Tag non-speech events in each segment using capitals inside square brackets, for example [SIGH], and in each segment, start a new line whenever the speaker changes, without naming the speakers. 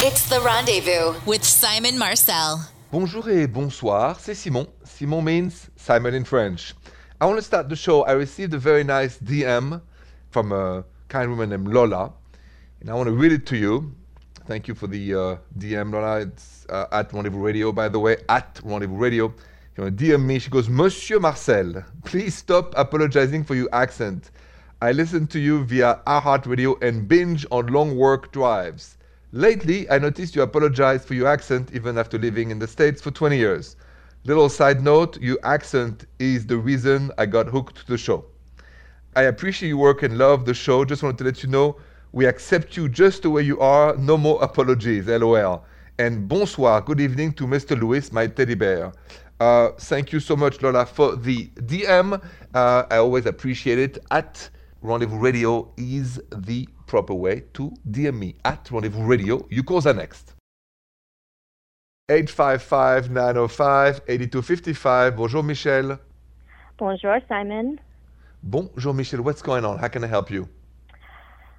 It's the rendezvous with Simon Marcel.
Bonjour et bonsoir, c'est Simon. Simon means Simon in French. I want to start the show. I received a very nice DM from a kind woman named Lola, and I want to read it to you. Thank you for the uh, DM, Lola. It's uh, at Rendezvous Radio, by the way, at Rendezvous Radio. You want to DM me? She goes, Monsieur Marcel, please stop apologizing for your accent. I listen to you via iHeartRadio and binge on long work drives. Lately, I noticed you apologize for your accent even after living in the States for 20 years. Little side note, your accent is the reason I got hooked to the show. I appreciate your work and love the show. Just wanted to let you know we accept you just the way you are. No more apologies. LOL. And bonsoir. Good evening to Mr. Lewis, my teddy bear. Uh, thank you so much, Lola, for the DM. Uh, I always appreciate it. At Rendezvous Radio is the proper way to DM me at Rendezvous Radio. You calls are next. 855 905 8255. Bonjour, Michelle.
Bonjour, Simon.
Bonjour, Michelle. What's going on? How can I help you?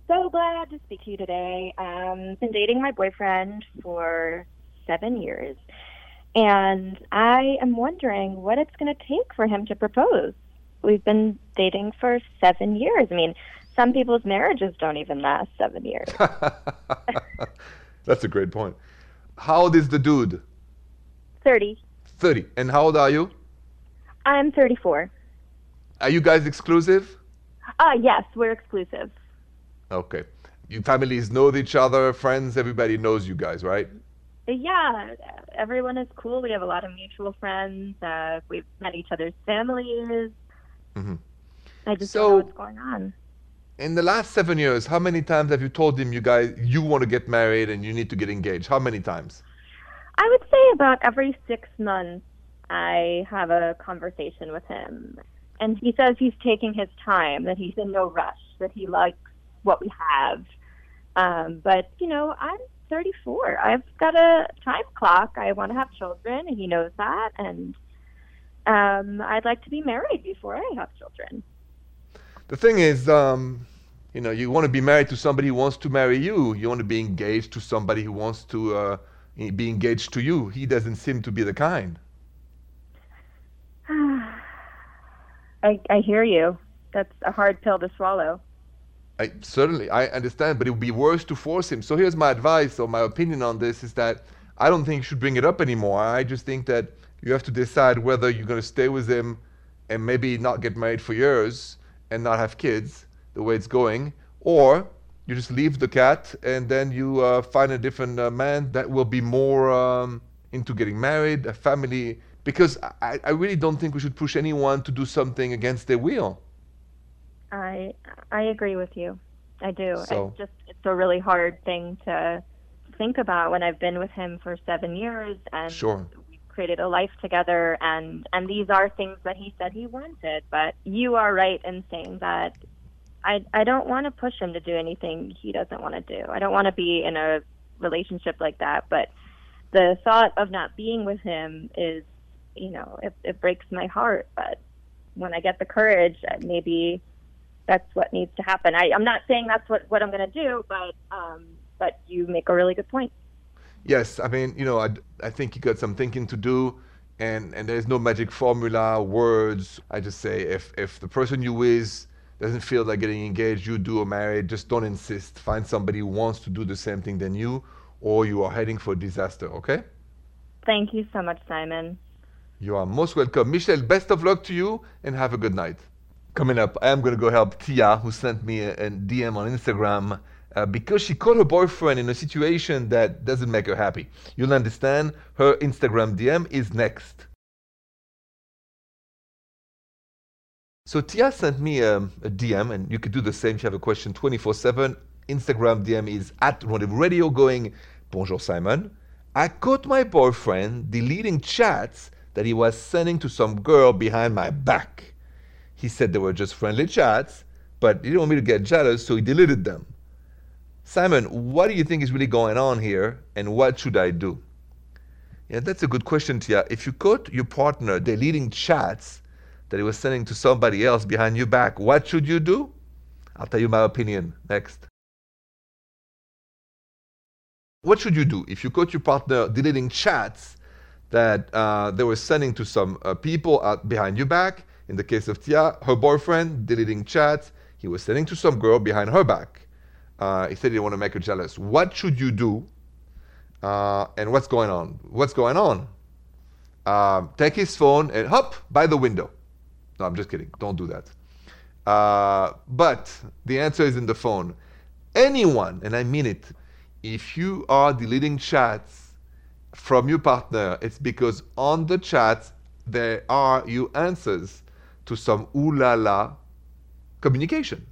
So glad to speak to you today. Um, been dating my boyfriend for seven years, and I am wondering what it's going to take for him to propose. We've been dating for seven years. I mean, some people's marriages don't even last seven years. [LAUGHS]
That's a great point. How old is the dude?
30.
30. And how old are you?
I'm 34.
Are you guys exclusive?
Uh, yes, we're exclusive.
Okay. Your families know each other, friends, everybody knows you guys, right?
Yeah, everyone is cool. We have a lot of mutual friends. Uh, we've met each other's families.
Mm-hmm.
I just
So-
don't know what's going on.
In the last seven years, how many times have you told him you guys you want to get married and you need to get engaged? How many times?
I would say about every six months, I have a conversation with him. And he says he's taking his time, that he's in no rush, that he likes what we have. Um, but, you know, I'm 34. I've got a time clock. I want to have children, and he knows that. And um, I'd like to be married before I have children.
The thing is, um, you know, you want to be married to somebody who wants to marry you. You want to be engaged to somebody who wants to uh, be engaged to you. He doesn't seem to be the kind. [SIGHS]
I, I hear you. That's a hard pill to swallow.
I, certainly, I understand, but it would be worse to force him. So here's my advice or my opinion on this is that I don't think you should bring it up anymore. I just think that you have to decide whether you're going to stay with him and maybe not get married for years and not have kids the way it's going, or you just leave the cat and then you uh, find a different uh, man that will be more um, into getting married, a family. Because I, I really don't think we should push anyone to do something against their will.
I I agree with you. I do.
So-
It's just it's a really hard thing to think about when I've been with him for seven years and
Sure.
we created a life together and and these are things that he said he wanted. But you are right in saying that I I don't want to push him to do anything he doesn't want to do. I don't want to be in a relationship like that. But the thought of not being with him is, you know, it, it breaks my heart. But when I get the courage, uh, maybe that's what needs to happen. I, I'm not saying that's what, what I'm going to do, but um, but you make a really good point.
Yes, I mean, you know, I, I think you got some thinking to do, and, and there's no magic formula, words. I just say if, if the person you with doesn't feel like getting engaged, you do or married, just don't insist. Find somebody who wants to do the same thing than you, or you are heading for disaster, okay?
Thank you so much, Simon.
You are most welcome. Michelle, best of luck to you, and have a good night. Coming up, I am going to go help Tia, who sent me a, a DM on Instagram uh, because she caught her boyfriend in a situation that doesn't make her happy. You'll understand. Her Instagram DM is next. So Tia sent me um, a DM, and you could do the same if you have a question 24 7. Instagram DM is at Rendezvous Radio going, Bonjour Simon. I caught my boyfriend deleting chats that he was sending to some girl behind my back. He said they were just friendly chats, but he didn't want me to get jealous, so he deleted them. Simon, what do you think is really going on here, and what should I do? Yeah, that's a good question, Tia. If you caught your partner deleting chats that he was sending to somebody else behind your back, what should you do? I'll tell you my opinion next. What should you do if you caught your partner deleting chats that uh, they were sending to some uh, people out behind your back? In the case of Tia, her boyfriend deleting chats he was sending to some girl behind her back. Uh, he said he didn't want to make her jealous. What should you do? Uh, and what's going on? What's going on? Um, take his phone and hop by the window. No, I'm just kidding. Don't do that. Uh, but the answer is in the phone. Anyone, and I mean it, if you are deleting chats from your partner, it's because on the chats there are your answers to some ooh la la communication.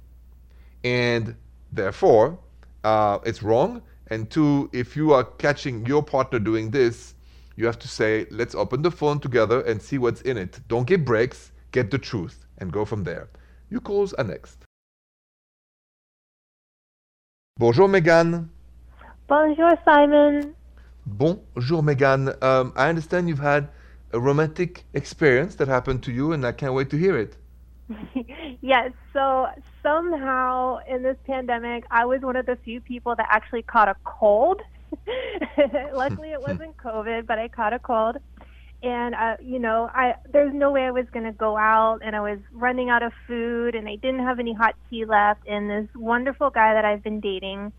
And therefore, uh, it's wrong. And two, if you are catching your partner doing this, you have to say, let's open the phone together and see what's in it. Don't give breaks, get the truth, and go from there. Your calls are next. Bonjour, Megan.
Bonjour, Simon.
Bonjour, Megan. Um, I understand you've had a romantic experience that happened to you, and I can't wait to hear it. [LAUGHS]
yes. So somehow in this pandemic, I was one of the few people that actually caught a cold. [LAUGHS] Luckily, it wasn't COVID, but I caught a cold. And uh, you know, I there's no way I was going to go out, and I was running out of food, and I didn't have any hot tea left. And this wonderful guy that I've been dating,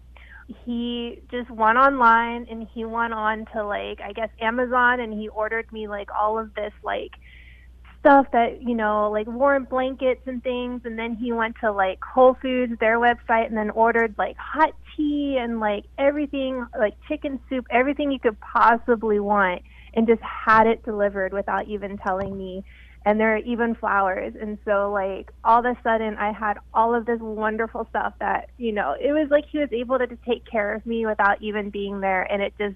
he just went online and he went on to like I guess Amazon, and he ordered me like all of this like stuff that you know like warm blankets and things and then he went to like whole foods their website and then ordered like hot tea and like everything like chicken soup everything you could possibly want and just had it delivered without even telling me and there are even flowers and so like all of a sudden i had all of this wonderful stuff that you know it was like he was able to, to take care of me without even being there and it just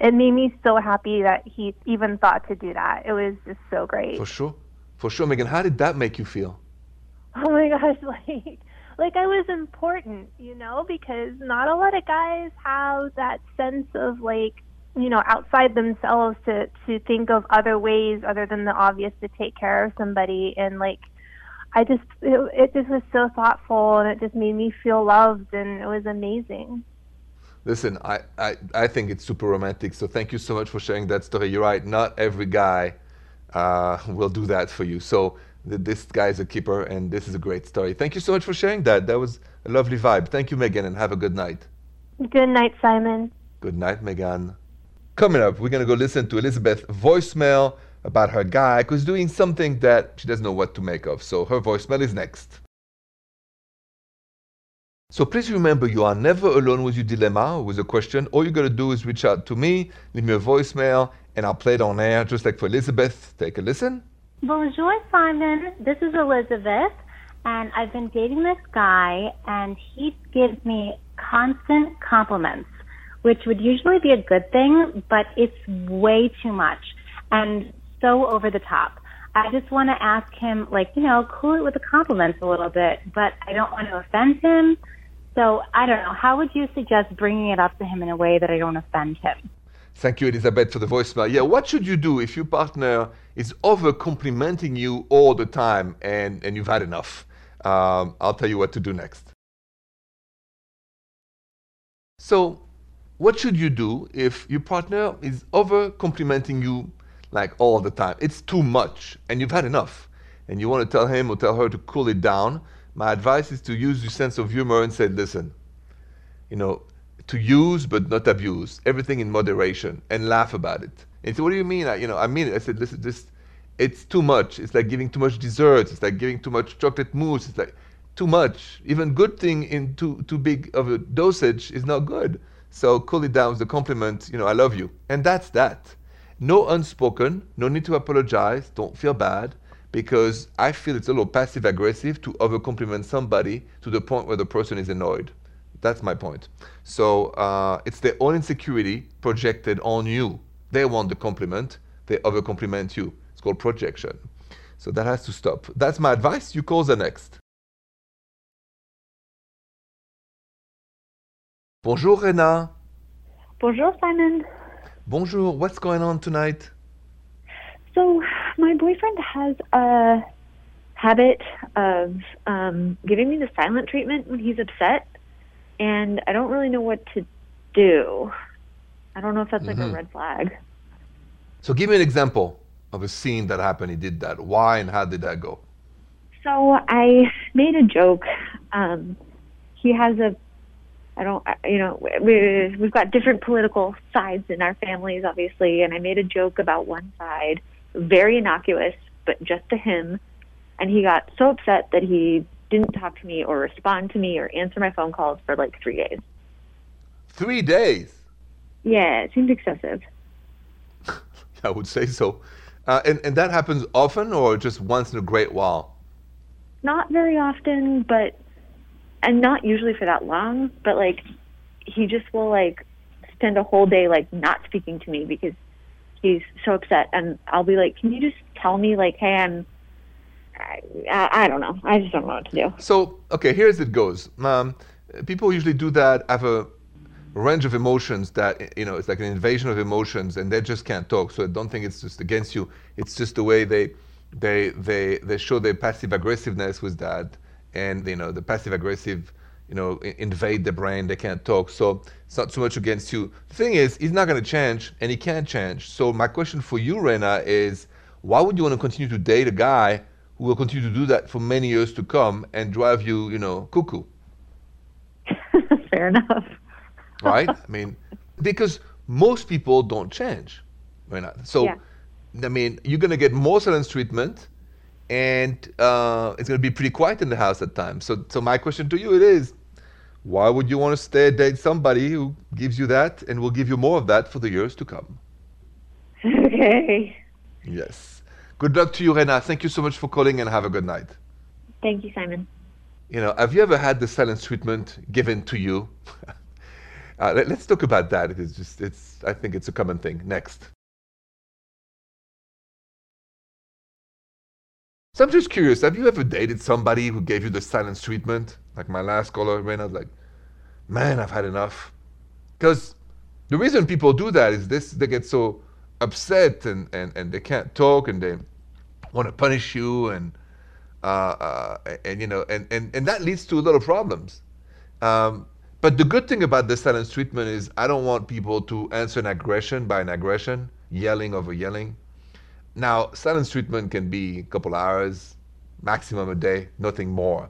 it made me so happy that he even thought to do that. It was just so great.
For sure. For sure, Megan. How did that make you feel? [LAUGHS]
Oh my gosh, like like I was important, you know, because not a lot of guys have that sense of like, you know, outside themselves to to think of other ways other than the obvious to take care of somebody and like I just it, it just was so thoughtful and it just made me feel loved and it was amazing.
Listen, I, I, I think it's super romantic. So thank you so much for sharing that story. You're right. Not every guy uh, will do that for you. So th- this guy is a keeper, and this is a great story. Thank you so much for sharing that. That was a lovely vibe. Thank you, Megan, and have a good night.
Good night, Simon.
Good night, Megan. Coming up, we're going to go listen to Elizabeth voicemail about her guy who's doing something that she doesn't know what to make of. So her voicemail is next. So please remember, you are never alone with your dilemma with a question. All you got to do is reach out to me, leave me a voicemail, and I'll play it on air, just like for Elizabeth. Take a listen.
Bonjour, Simon. This is Elizabeth, and I've been dating this guy, and he gives me constant compliments, which would usually be a good thing, but it's way too much and so over the top. I just want to ask him, like, you know, cool it with the compliments a little bit, but I don't want to offend him. So I don't know. How would you suggest bringing it up to him in a way that I don't offend him?
Thank you, Elizabeth, for the voicemail. Yeah, what should you do if your partner is over complimenting you all the time and, and you've had enough? Um, I'll tell you what to do next. So, what should you do if your partner is over complimenting you like all the time? It's too much and you've had enough and you want to tell him or tell her to cool it down my advice is to use your sense of humor and say, listen, you know, to use but not abuse, everything in moderation, and laugh about it. And so, what do you mean? I, you know, I mean, I said, listen, this, it's too much. It's like giving too much desserts. It's like giving too much chocolate mousse. It's like too much. Even good thing in too too big of a dosage is not good. So cool it down with the compliment. You know, I love you, and that's that. No unspoken. No need to apologize. Don't feel bad because I feel it's a little passive aggressive to over compliment somebody to the point where the person is annoyed. That's my point. So uh, it's their own insecurity projected on you. They want the compliment, they over compliment you. It's called projection. So that has to stop. That's my advice. You call the next. Bonjour, Rena.
Bonjour, Simon.
Bonjour. What's going on tonight?
So my boyfriend has a habit of um, giving me the silent treatment when he's upset, and I don't really know what to do. I don't know if that's like a red flag.
So give me an example of a scene that happened. He did that. Why and how did that go?
So I made a joke. Um, he has a, I don't, you know, we, we've got different political sides in our families, obviously, and I made a joke about one side, very innocuous, but just to him. And he got so upset that he didn't talk to me or respond to me or answer my phone calls for like three days.
Three days.
Yeah, it seemed excessive. [LAUGHS]
I would say so. Uh, and, and that happens often or just once in a great while?
Not very often, but, and not usually for that long, but like, he just will like spend a whole day like not speaking to me because he's so upset. And I'll be like, can you just tell me like, hey, I'm, I, I, don't know. I just don't know what to do.
So, okay, here's it goes. Um, people usually do that, have a range of emotions that, you know, it's like an invasion of emotions and they just can't talk. So I don't think it's just against you. It's just the way they, they, they, they show their passive aggressiveness with that. And, you know, the passive aggressive, you know, invade the brain. They can't talk. So it's not so much against you. The thing is, he's not going to change and he can't change. So my question for you, Rena, is why would you want to continue to date a guy who will continue to do that for many years to come and drive you, you know, cuckoo, [LAUGHS]
Fair enough.
right? I mean, because most people don't change, right? So,
Yeah.
I mean, you're gonna get more silence treatment, and uh, it's gonna be pretty quiet in the house at times. So, so my question to you it is, why would you want to stay date somebody who gives you that and will give you more of that for the years to come?
okay.
Yes. Good luck to you, Rena. Thank you so much for calling, and have a good night.
Thank you, Simon.
You know, have you ever had the silence treatment given to you? [LAUGHS] uh, let, us talk about that. It's just, it's. I think it's a common thing. Next. So I'm just curious. Have you ever dated somebody who gave you the silence treatment? Like my last caller, Rena, like, man, I've had enough. Because the reason people do that is this: they get so upset and and and they can't talk and they want to punish you and uh, uh, and you know, and, and, and that leads to a lot of problems. Um, but the good thing about the silence treatment is I don't want people to answer an aggression by an aggression, yelling over yelling. Now, silence treatment can be a couple hours, maximum a day, nothing more.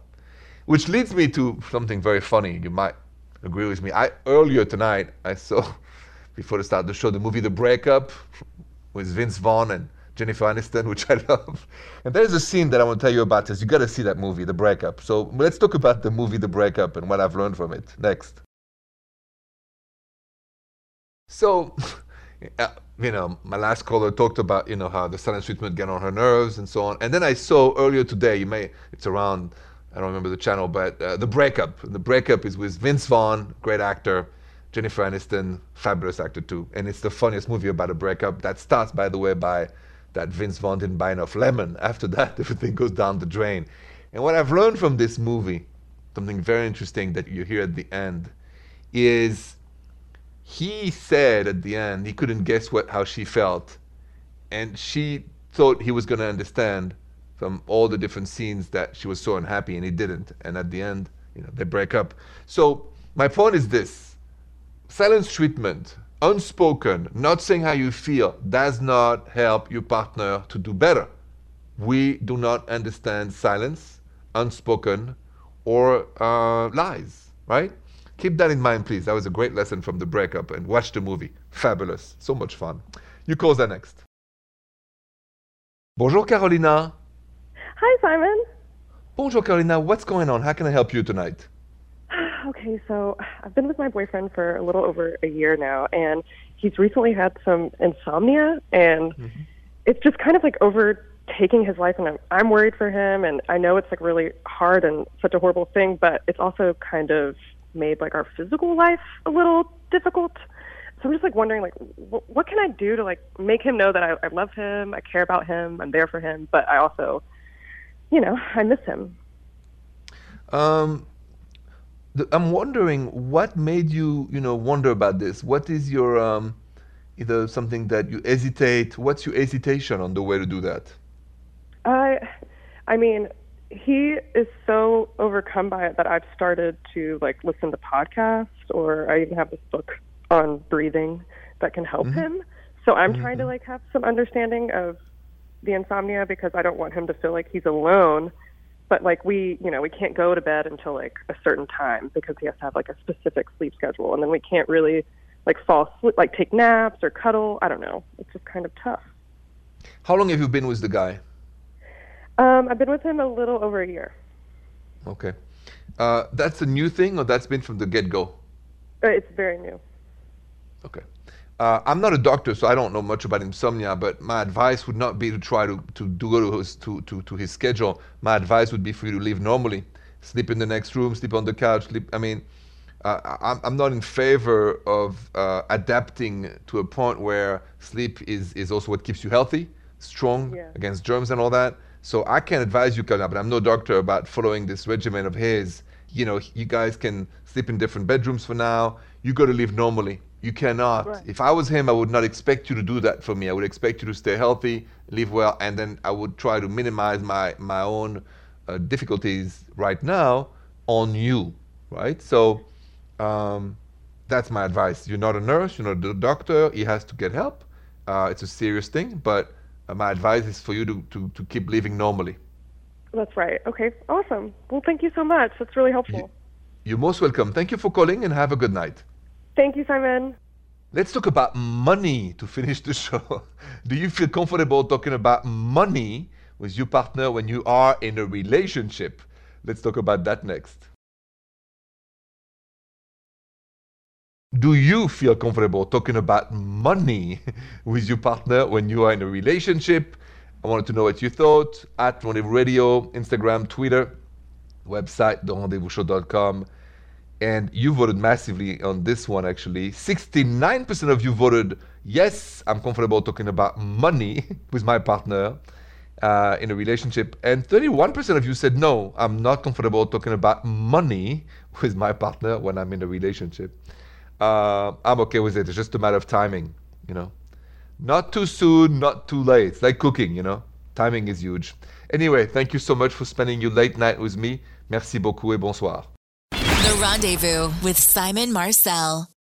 Which leads me to something very funny. You might agree with me. I earlier tonight I saw, [LAUGHS] before the start of the show, the movie The Breakup with Vince Vaughn and Jennifer Aniston, [LAUGHS] which I love. And there's a scene that I want to tell you about. Is you got to see that movie, The Breakup. So let's talk about the movie, The Breakup, and what I've learned from it. Next. So, [LAUGHS] uh, you know, my last caller talked about you know how the silence treatment get on her nerves and so on. And then I saw earlier today, you may it's around, I don't remember the channel, but uh, The Breakup. The Breakup is with Vince Vaughn, great actor. Jennifer Aniston, fabulous actor too. And it's the funniest movie about a breakup. That starts, by the way, by that Vince Vaughn didn't buy enough lemon. [LAUGHS] After that, [LAUGHS] everything goes down the drain. And what I've learned from this movie, something very interesting that you hear at the end, is he said at the end he couldn't guess what how she felt, and she thought he was going to understand from all the different scenes that she was so unhappy, and he didn't. And at the end, you know, they break up. So my point is this silence treatment, unspoken, not saying how you feel, does not help your partner to do better. We do not understand silence, unspoken, or uh, lies, right? Keep that in mind, please. That was a great lesson from the breakup. And watch the movie. Fabulous. So much fun. You call that next. Bonjour, Carolina.
Hi, Simon.
Bonjour, Carolina. What's going on? How can I help you tonight? [SIGHS]
Okay, so I've been with my boyfriend for a little over a year now, and he's recently had some insomnia, and mm-hmm. it's just kind of like overtaking his life, and I'm, I'm worried for him, and I know it's like really hard and such a horrible thing, but it's also kind of made like our physical life a little difficult. So I'm just like wondering, like, wh- what can I do to like make him know that I, I love him, I care about him, I'm there for him, but I also, you know, I miss him.
Um, the, I'm wondering what made you, you know, wonder about this. What is your um, either something that you hesitate? What's your hesitation on the way to do that?
I, I mean, he is so overcome by it that I've started to like listen to podcasts, or I even have this book on breathing that can help mm-hmm. him. So I'm mm-hmm. trying to like have some understanding of the insomnia because I don't want him to feel like he's alone. But like we, you know, we can't go to bed until like a certain time because he has to have like a specific sleep schedule, and then we can't really like fall asleep, like take naps or cuddle. I don't know. It's just kind of tough.
How long have you been with the guy?
Um, I've been with him a little over a year.
Okay. Uh, that's a new thing, or that's been from the get go?
Uh, It's very new.
Okay. Uh, I'm not a doctor, so I don't know much about insomnia, but my advice would not be to try to, to, to go to his, to, to, to his schedule. My advice would be for you to live normally. Sleep in the next room, sleep on the couch, sleep. I mean, uh, I'm, I'm not in favor of uh, adapting to a point where sleep is, is also what keeps you healthy, strong
Yeah.
against germs and all that. So I can advise you, Kalina, but I'm no doctor about following this regimen of his. You know, you guys can sleep in different bedrooms for now. You got to live normally. You cannot.
Right.
If I was him, I would not expect you to do that for me. I would expect you to stay healthy, live well, and then I would try to minimize my my own uh, difficulties right now on you, right? So um, that's my advice. You're not a nurse, you're not a doctor. He has to get help. Uh, it's a serious thing, but Uh, my advice is for you to, to, to keep living normally.
That's right. Okay, awesome. Well, thank you so much. That's really helpful.
You're most welcome. Thank you for calling and have a good night.
Thank you, Simon.
Let's talk about money to finish the show. [LAUGHS] Do you feel comfortable talking about money with your partner when you are in a relationship? Let's talk about that next. Do you feel comfortable talking about money [LAUGHS] with your partner when you are in a relationship? I wanted to know what you thought at Rendezvous Radio, Instagram, Twitter, website, therendezvousshow.com. And you voted massively on this one, actually. 69% of you voted yes, I'm comfortable talking about money [LAUGHS] with my partner uh, in a relationship. And 31% of you said no, I'm not comfortable talking about money with my partner when I'm in a relationship. Uh, I'm okay with it. It's just a matter of timing, you know. Not too soon, not too late. It's like cooking, you know. Timing is huge. Anyway, thank you so much for spending your late night with me. Merci beaucoup et bonsoir.
The Rendezvous with Simon Marcel.